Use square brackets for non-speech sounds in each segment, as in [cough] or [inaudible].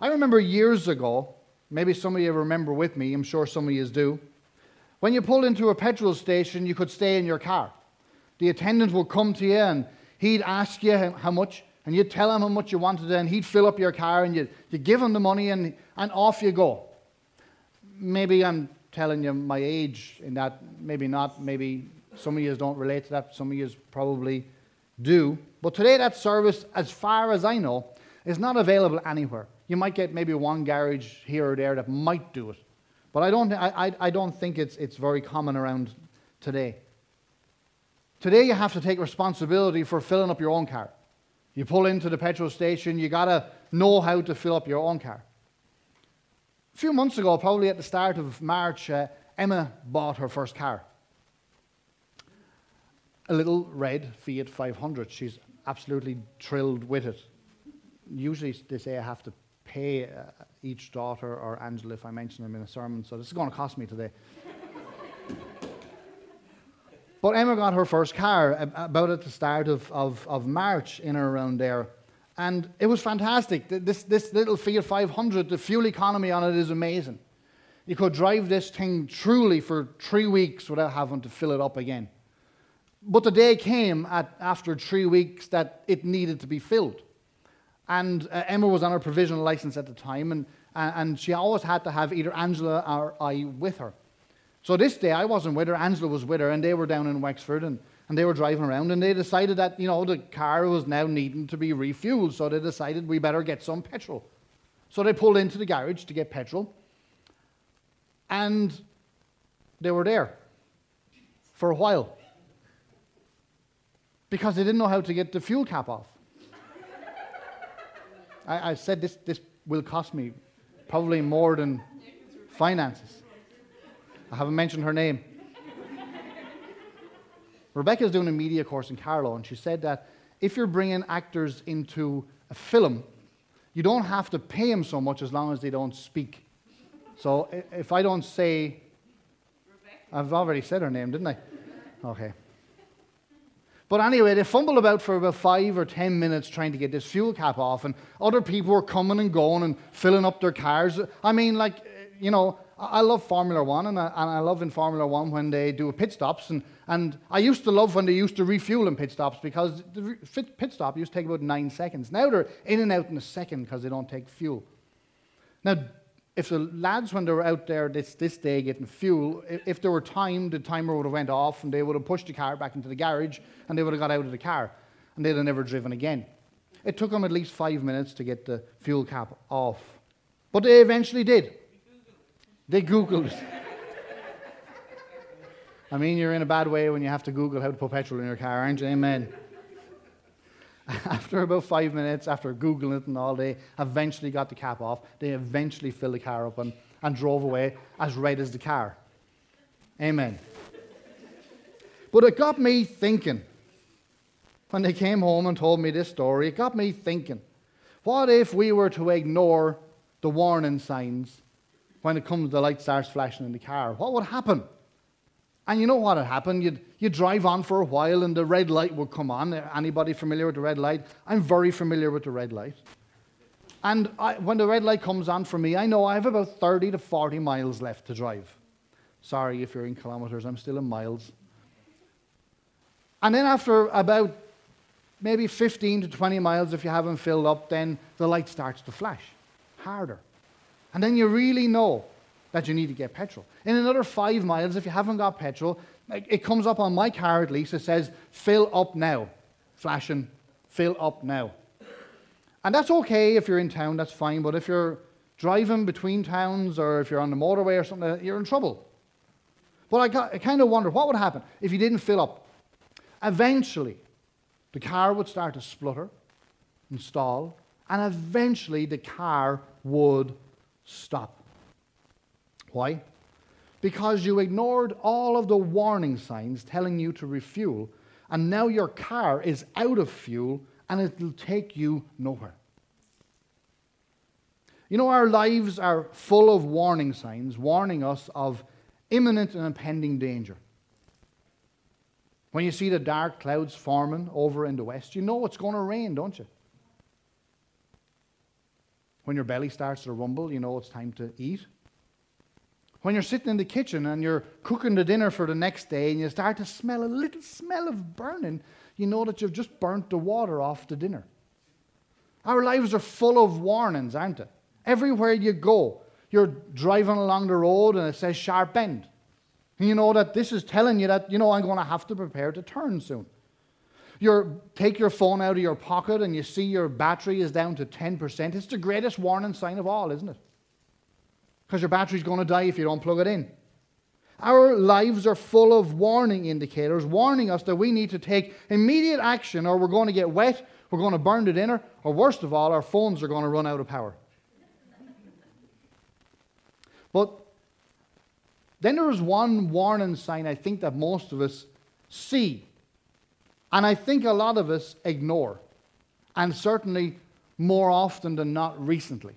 I remember years ago, maybe some of you remember with me, I'm sure some of you do. When you pulled into a petrol station, you could stay in your car. The attendant would come to you and he'd ask you how much, and you'd tell him how much you wanted, and he'd fill up your car, and you'd, you'd give him the money, and, and off you go. Maybe I'm telling you my age in that, maybe not, maybe some of you don't relate to that, some of you probably do. But today, that service, as far as I know, is not available anywhere. You might get maybe one garage here or there that might do it. But I don't, I, I don't think it's, it's very common around today. Today, you have to take responsibility for filling up your own car. You pull into the petrol station, you got to know how to fill up your own car. A few months ago, probably at the start of March, uh, Emma bought her first car a little red Fiat 500. She's absolutely thrilled with it. Usually, they say I have to pay uh, each daughter or Angela if I mention them in a sermon, so this is going to cost me today. [laughs] but Emma got her first car about at the start of, of, of March, in or around there. And it was fantastic. This, this little Fiat 500, the fuel economy on it is amazing. You could drive this thing truly for three weeks without having to fill it up again. But the day came at, after three weeks that it needed to be filled. And uh, Emma was on her provisional license at the time, and, uh, and she always had to have either Angela or I with her. So this day I wasn't with her, Angela was with her, and they were down in Wexford, and, and they were driving around, and they decided that, you know, the car was now needing to be refueled, so they decided we better get some petrol. So they pulled into the garage to get petrol, and they were there for a while because they didn't know how to get the fuel cap off. I, I, said this, this will cost me probably more than finances. I haven't mentioned her name. Rebecca's doing a media course in Carlow, and she said that if you're bringing actors into a film, you don't have to pay them so much as long as they don't speak. So if I don't say, Rebecca. I've already said her name, didn't I? Okay. But anyway, they fumbled about for about five or ten minutes trying to get this fuel cap off, and other people were coming and going and filling up their cars. I mean, like, eh, you know, I love Formula One, and I, and I love in Formula One when they do pit stops. And, and I used to love when they used to refuel in pit stops because the pit stop used to take about nine seconds. Now they're in and out in a second because they don't take fuel. Now, if the lads, when they were out there this, this day getting fuel, if there were time, the timer would have went off and they would have pushed the car back into the garage and they would have got out of the car and they'd have never driven again. It took them at least five minutes to get the fuel cap off. But they eventually did. They Googled it. [laughs] I mean, you're in a bad way when you have to Google how to put petrol in your car, aren't you? Amen. [laughs] after about five minutes, after Googling it and all, they eventually got the cap off. They eventually filled the car up and, and drove away as red as the car. Amen. But it got me thinking. When they came home and told me this story, it got me thinking. What if we were to ignore the warning signs when it comes the light starts flashing in the car? What would happen? And you know what had happened? You'd, you'd drive on for a while and the red light would come on. Anybody familiar with the red light? I'm very familiar with the red light. And I, when the red light comes on for me, I know I have about 30 to 40 miles left to drive. Sorry if you're in kilometers, I'm still in miles. And then after about maybe 15 to 20 miles, if you haven't filled up, then the light starts to flash harder. And then you really know that you need to get petrol. In another five miles, if you haven't got petrol, it comes up on my car at least, it says, fill up now. Flashing, fill up now. And that's okay if you're in town, that's fine, but if you're driving between towns or if you're on the motorway or something, you're in trouble. But I, I kind of wonder what would happen if you didn't fill up. Eventually, the car would start to splutter and stall, and eventually the car would stop. Why? Because you ignored all of the warning signs telling you to refuel, and now your car is out of fuel and it'll take you nowhere. You know, our lives are full of warning signs warning us of imminent and impending danger. When you see the dark clouds forming over in the west, you know it's going to rain, don't you? When your belly starts to rumble, you know it's time to eat. When you're sitting in the kitchen and you're cooking the dinner for the next day and you start to smell a little smell of burning, you know that you've just burnt the water off the dinner. Our lives are full of warnings, aren't they? Everywhere you go, you're driving along the road and it says sharp bend. And you know that this is telling you that, you know, I'm going to have to prepare to turn soon. You take your phone out of your pocket and you see your battery is down to 10%. It's the greatest warning sign of all, isn't it? Because your battery's going to die if you don't plug it in. Our lives are full of warning indicators, warning us that we need to take immediate action or we're going to get wet, we're going to burn the dinner, or worst of all, our phones are going to run out of power. but then there is one warning sign I think that most of us see, and I think a lot of us ignore, and certainly more often than not recently.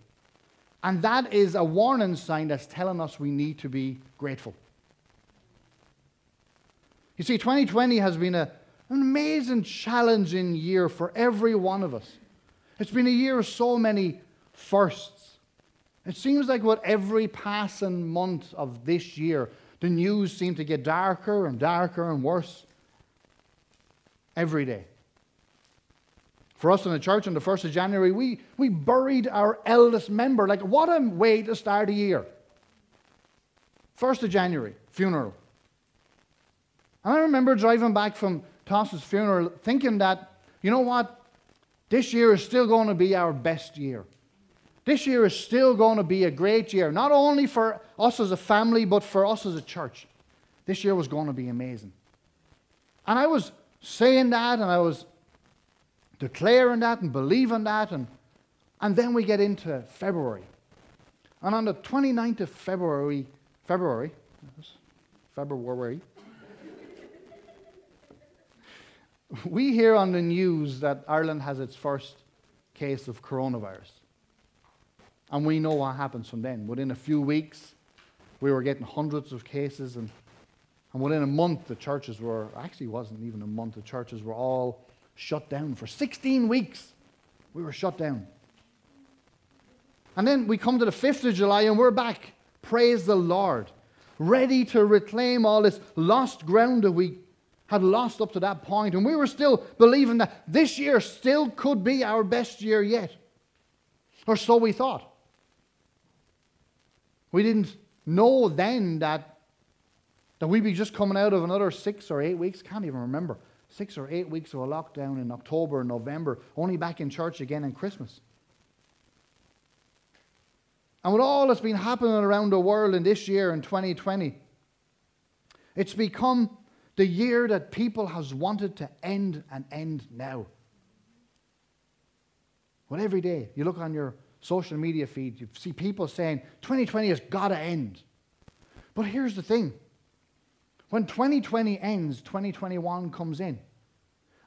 And that is a warning sign that's telling us we need to be grateful. You see, 2020 has been a, an amazing, challenging year for every one of us. It's been a year of so many firsts. It seems like with every passing month of this year, the news seemed to get darker and darker and worse every day. For us in the church on the 1st of January, we, we buried our eldest member. Like, what a way to start a year. 1st of January, funeral. And I remember driving back from Toss's funeral thinking that, you know what? This year is still going to be our best year. This year is still going to be a great year, not only for us as a family, but for us as a church. This year was going to be amazing. And I was saying that, and I was declaring that and believing that. And, and then we get into February. And on the 29th of February, February, February, we hear on the news that Ireland has its first case of coronavirus. And we know what happens from then. Within a few weeks, we were getting hundreds of cases, and, and within a month, the churches were actually, wasn't even a month, the churches were all shut down. For 16 weeks, we were shut down. And then we come to the 5th of July and we're back. Praise the Lord. Ready to reclaim all this lost ground that we had lost up to that point. And we were still believing that this year still could be our best year yet. Or so we thought. We didn't know then that, that we'd be just coming out of another six or eight weeks. Can't even remember six or eight weeks of a lockdown in October and November, only back in church again in Christmas. And with all that's been happening around the world in this year in 2020, it's become the year that people has wanted to end and end now. Well, every day you look on your social media feed, you see people saying 2020 has got to end. But here's the thing when 2020 ends, 2021 comes in.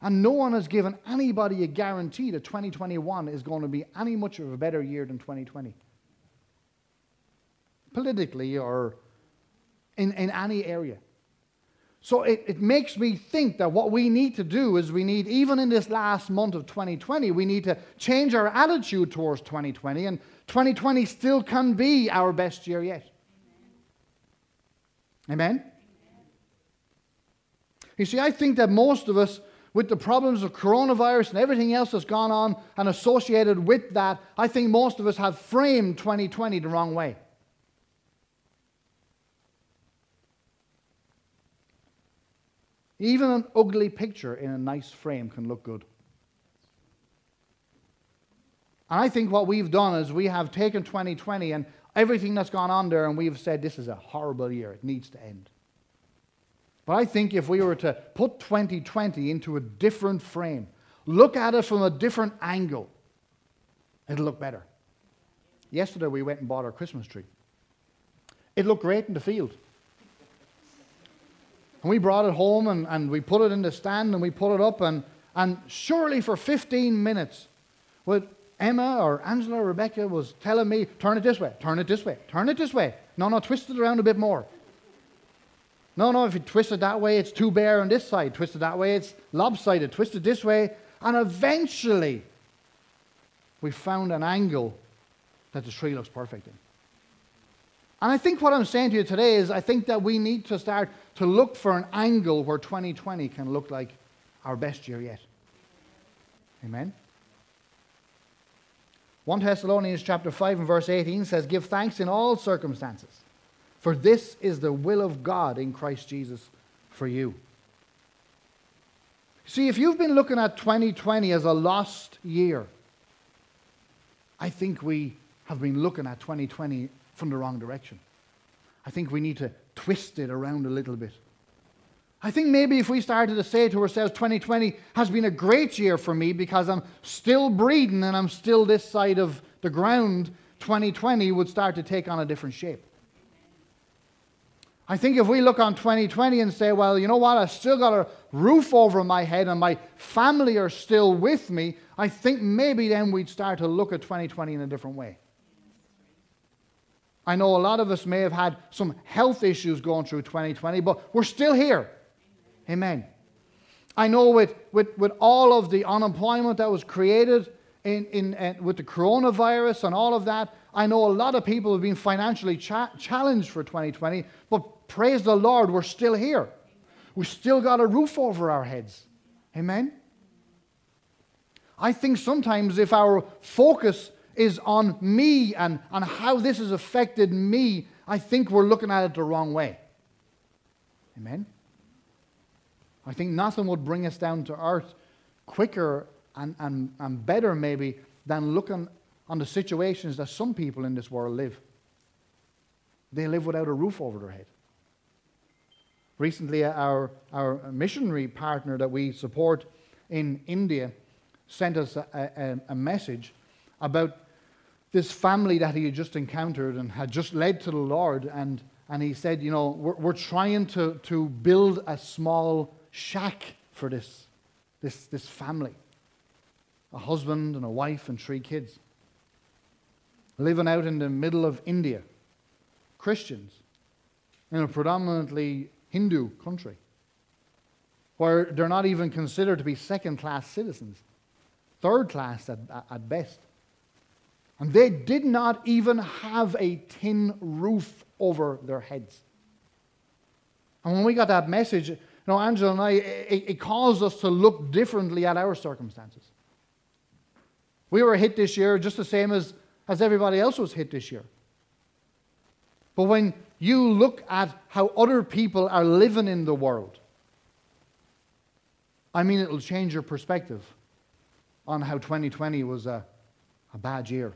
And no one has given anybody a guarantee that 2021 is going to be any much of a better year than 2020. Politically or in, in any area. So it, it makes me think that what we need to do is we need, even in this last month of 2020, we need to change our attitude towards 2020, and 2020 still can be our best year yet. Amen? You see, I think that most of us, with the problems of coronavirus and everything else that's gone on and associated with that, I think most of us have framed 2020 the wrong way. Even an ugly picture in a nice frame can look good. And I think what we've done is we have taken 2020 and everything that's gone on there and we've said this is a horrible year. It needs to end. But I think if we were to put 2020 into a different frame, look at it from a different angle, it'll look better. Yesterday we went and bought our Christmas tree. It looked great in the field. And we brought it home and, and we put it in the stand and we put it up and, and surely for 15 minutes, with Emma or Angela or Rebecca was telling me, turn it this way, turn it this way, turn it this way. No, no, twist it around a bit more. No, no, if you twist it that way, it's too bare on this side. Twist it that way, it's lopsided. Twist it this way. And eventually, we found an angle that the tree looks perfect in. And I think what I'm saying to you today is I think that we need to start to look for an angle where 2020 can look like our best year yet. Amen. 1 Thessalonians chapter 5 and verse 18 says, Give thanks in all circumstances, for this is the will of God in Christ Jesus for you. See, if you've been looking at 2020 as a lost year, I think we have been looking at 2020 from the wrong direction. I think we need to twist it around a little bit. I think maybe if we started to say to ourselves, 2020 has been a great year for me because I'm still breathing and I'm still this side of the ground, 2020 would start to take on a different shape. I think if we look on 2020 and say, well, you know what, I've still got a roof over my head and my family are still with me, I think maybe then we'd start to look at 2020 in a different way. I know a lot of us may have had some health issues going through 2020, but we're still here. Amen. I know with, with, with all of the unemployment that was created in, in, uh, with the coronavirus and all of that, I know a lot of people have been financially cha- challenged for 2020, but praise the Lord, we're still here. We still got a roof over our heads. Amen? I think sometimes if our focus is on me and, and how this has affected me, I think we're looking at it the wrong way. Amen? I think nothing would bring us down to earth quicker and, and, and better, maybe, than looking on the situations that some people in this world live. They live without a roof over their head. Recently, uh, our, our missionary partner that we support in India sent us a, a, a message about this family that he had just encountered and had just led to the Lord. And, and he said, You know, we're, we're trying to, to build a small shack for this, this, this family a husband and a wife and three kids. Living out in the middle of India, Christians, in a predominantly Hindu country, where they're not even considered to be second class citizens, third class at, at best. And they did not even have a tin roof over their heads. And when we got that message, you know, Angela and I, it, it caused us to look differently at our circumstances. We were hit this year just the same as, as everybody else was hit this year. But when you look at how other people are living in the world, I mean, it'll change your perspective on how 2020 was a, a bad year.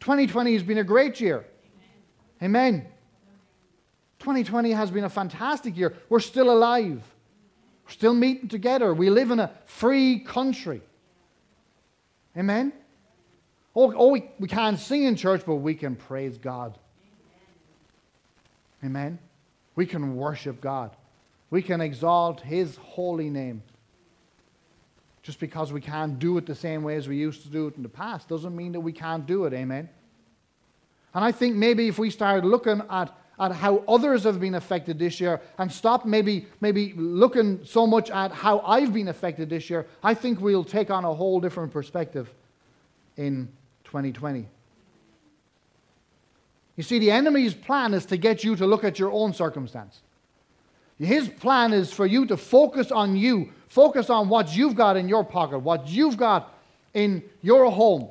2020 has been a great year. Amen. Amen. 2020 has been a fantastic year. We're still alive. We're still meeting together. We live in a free country. Amen? Oh, oh we, we can't sing in church, but we can praise God. Amen? We can worship God. We can exalt His holy name. Just because we can't do it the same way as we used to do it in the past doesn't mean that we can't do it. Amen? And I think maybe if we start looking at at how others have been affected this year and stop maybe, maybe looking so much at how I've been affected this year, I think we'll take on a whole different perspective in 2020. You see, the enemy's plan is to get you to look at your own circumstance. His plan is for you to focus on you, focus on what you've got in your pocket, what you've got in your home,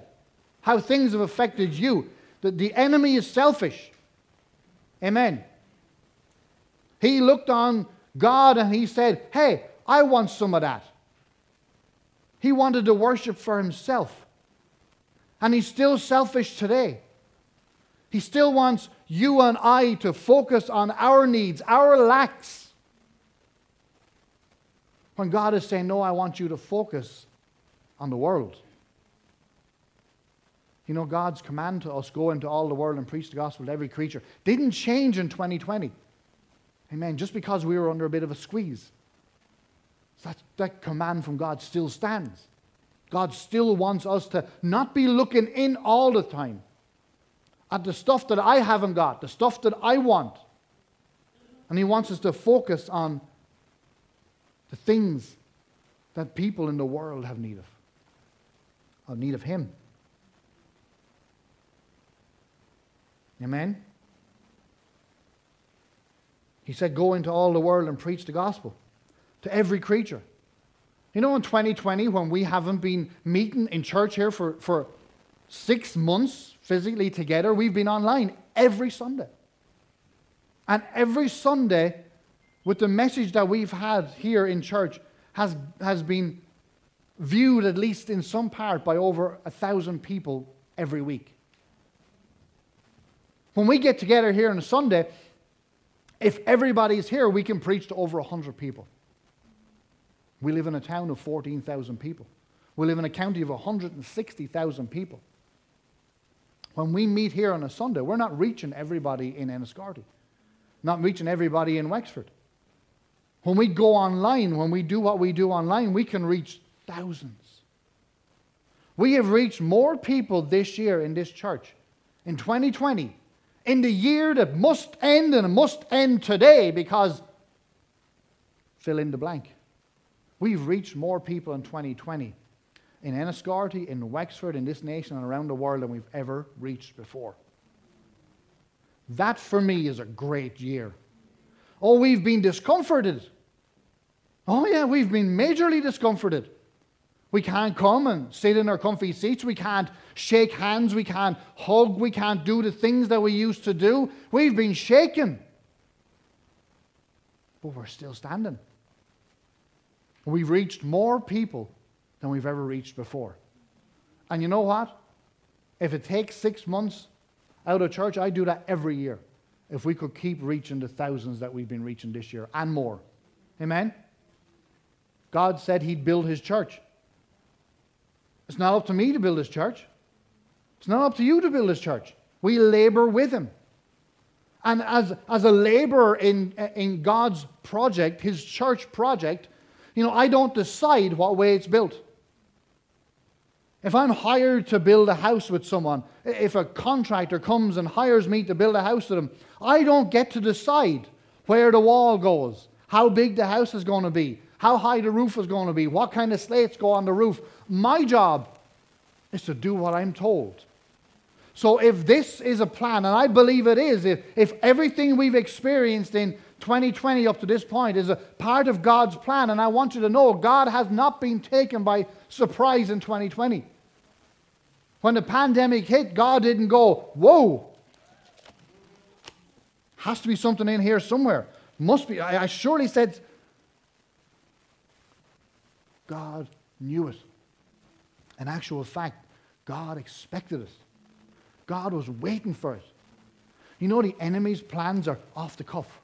how things have affected you. The, the enemy is selfish. Amen. He looked on God and he said, Hey, I want some of that. He wanted to worship for himself. And he's still selfish today. He still wants you and I to focus on our needs, our lacks. When God is saying, No, I want you to focus on the world. You know, God's command to us go into all the world and preach the gospel to every creature didn't change in 2020. Amen. Just because we were under a bit of a squeeze. That, that command from God still stands. God still wants us to not be looking in all the time at the stuff that I haven't got, the stuff that I want. And He wants us to focus on the things that people in the world have need of, have need of Him. Amen? He said, Go into all the world and preach the gospel to every creature. You know, in 2020, when we haven't been meeting in church here for, for six months physically together, we've been online every Sunday. And every Sunday, with the message that we've had here in church, has, has been viewed, at least in some part, by over a thousand people every week. When we get together here on a Sunday, if everybody's here, we can preach to over 100 people. We live in a town of 14,000 people. We live in a county of 160,000 people. When we meet here on a Sunday, we're not reaching everybody in Enniscorthy, not reaching everybody in Wexford. When we go online, when we do what we do online, we can reach thousands. We have reached more people this year in this church, in 2020, in the year that must end and must end today because fill in the blank. We've reached more people in 2020 in Enniscorthy, in Wexford, in this nation, and around the world than we've ever reached before. That for me is a great year. Oh, we've been discomforted. Oh, yeah, we've been majorly discomforted. We can't come and sit in our comfy seats. We can't shake hands. We can't hug. We can't do the things that we used to do. We've been shaken. But we're still standing. We've reached more people than we've ever reached before. And you know what? If it takes six months out of church, I do that every year. If we could keep reaching the thousands that we've been reaching this year and more. Amen? God said He'd build His church. It's not up to me to build His church. It's not up to you to build His church. We labor with Him. And as, as a laborer in, in God's project, His church project, you know, I don't decide what way it's built. If I'm hired to build a house with someone, if a contractor comes and hires me to build a house with them, I don't get to decide where the wall goes, how big the house is going to be, how high the roof is going to be, what kind of slates go on the roof. My job is to do what I'm told. So if this is a plan, and I believe it is, if, if everything we've experienced in 2020 up to this point is a part of God's plan. And I want you to know God has not been taken by surprise in 2020. When the pandemic hit, God didn't go, whoa, has to be something in here somewhere. Must be. I, I surely said, God knew it. In actual fact, God expected it. God was waiting for it. You know, the enemy's plans are off the cuff.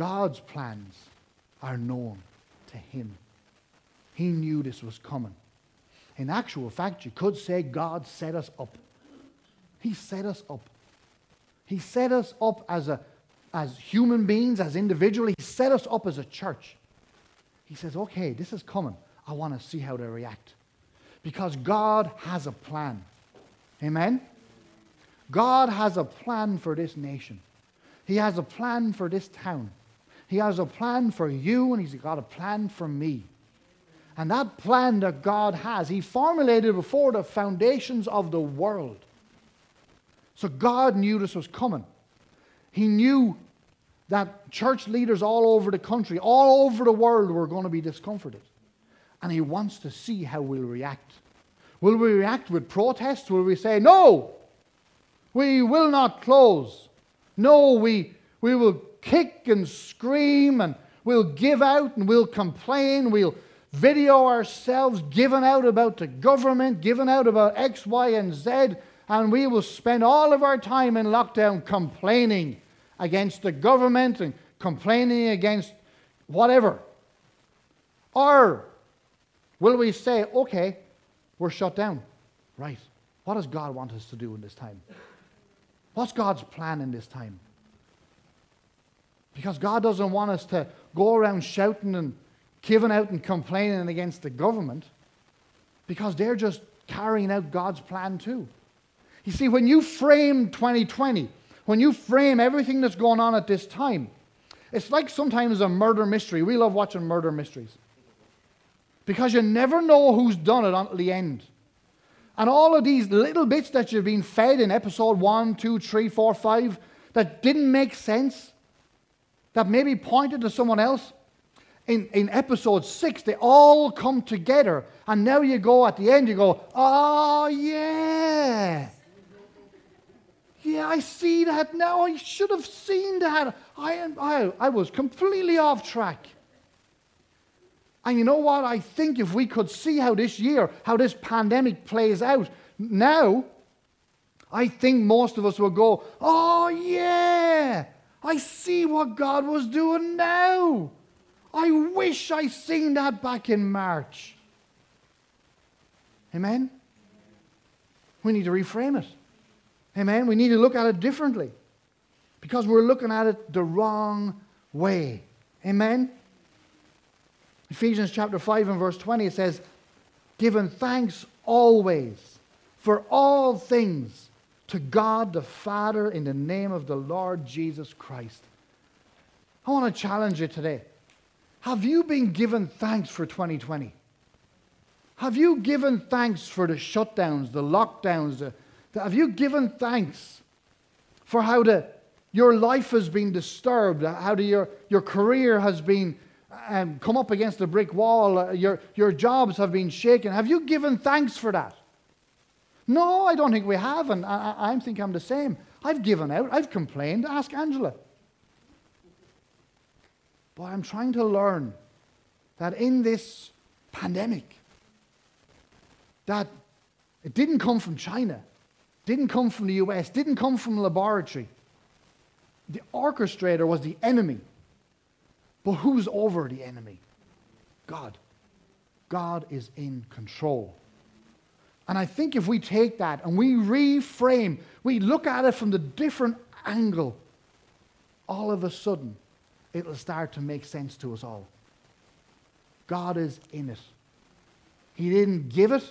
God's plans are known to him. He knew this was coming. In actual fact, you could say God set us up. He set us up. He set us up as, a, as human beings, as individuals. He set us up as a church. He says, okay, this is coming. I want to see how they react. Because God has a plan. Amen? God has a plan for this nation. He has a plan for this town. He has a plan for you and He's got a plan for me. And that plan that God has, He formulated before the foundations of the world. So God knew this was coming. He knew that church leaders all over the country, all over the world, were going to be discomforted. And He wants to see how we'll react. Will we react with protest? Will we say, no, we will not close? No, we, we will kick and scream and we'll give out and we'll complain. We'll video ourselves giving out about the government, giving out about X, Y, and Z, and we will spend all of our time in lockdown complaining against the government and complaining against whatever. Or will we say, okay, we're shut down? Right. What does God want us to do in this time? What's God's plan in this time? Because God doesn't want us to go around shouting and giving out and complaining against the government because they're just carrying out God's plan too. You see, when you frame 2020, when you frame everything that's going on at this time, it's like sometimes a murder mystery. We love watching murder mysteries because you never know who's done it until the end. and all of these little bits that you've been fed in episode one, two, three, four, five that didn't make sense, that maybe pointed to someone else, in, in episode six, they all come together. And now you go at the end, you go, oh, yeah. Yeah, I see that now. I should have seen that. I, I, I was completely off track. And you know what? I think if we could see how this year, how this pandemic plays out now, I think most of us will go, oh, yeah, I see what God was doing now. I wish I seen that back in March. Amen? We need to reframe it. Amen? We need to look at it differently because we're looking at it the wrong way. Amen? Ephesians chapter 5 and verse 20 it says, Giving thanks always for all things to God the Father in the name of the Lord Jesus Christ. I want to challenge you today. Have you been given thanks for 2020? Have you given thanks for the shutdowns, the lockdowns? The, the, have you given thanks for how the, your life has been disturbed, how the, your, your career has been um, come up against a brick wall, your, your jobs have been shaken? Have you given thanks for that? No, I don't think we have, and I, I, think I'm the same. I've given out, I've complained. Ask Angela. But I'm trying to learn that in this pandemic, that it didn't come from China, didn't come from the US, didn't come from a laboratory. The orchestrator was the enemy. But who's over the enemy? God. God is in control. And I think if we take that and we reframe, we look at it from the different angle, all of a sudden, it'll start to make sense to us all. God is in it. He didn't give it,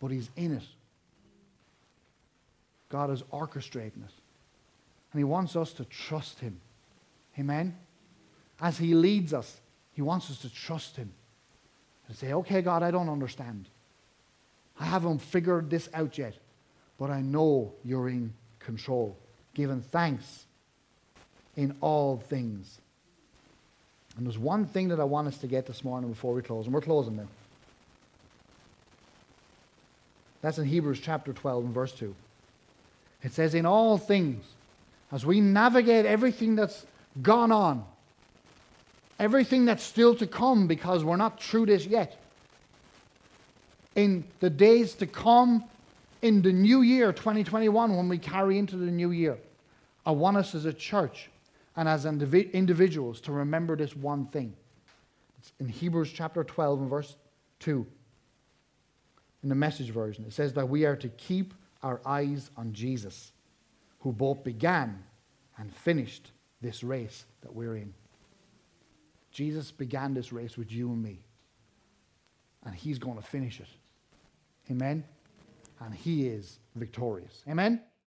but He's in it. God is orchestrating it. And He wants us to trust Him. Amen? As He leads us, He wants us to trust Him and say, okay, God, I don't understand. I haven't figured this out yet, but I know you're in control. Giving thanks in all things. And there's one thing that I want us to get this morning before we close, and we're closing now. That's in Hebrews chapter 12 and verse 2. It says, In all things, as we navigate everything that's gone on, everything that's still to come because we're not through this yet, in the days to come, in the new year 2021, when we carry into the new year, I want us as a church and as individuals to remember this one thing. It's in Hebrews chapter 12 and verse 2, in the message version. It says that we are to keep our eyes on Jesus, who both began and finished this race that we're in. Jesus began this race with you and me, and he's going to finish it. Amen? And he is victorious. Amen?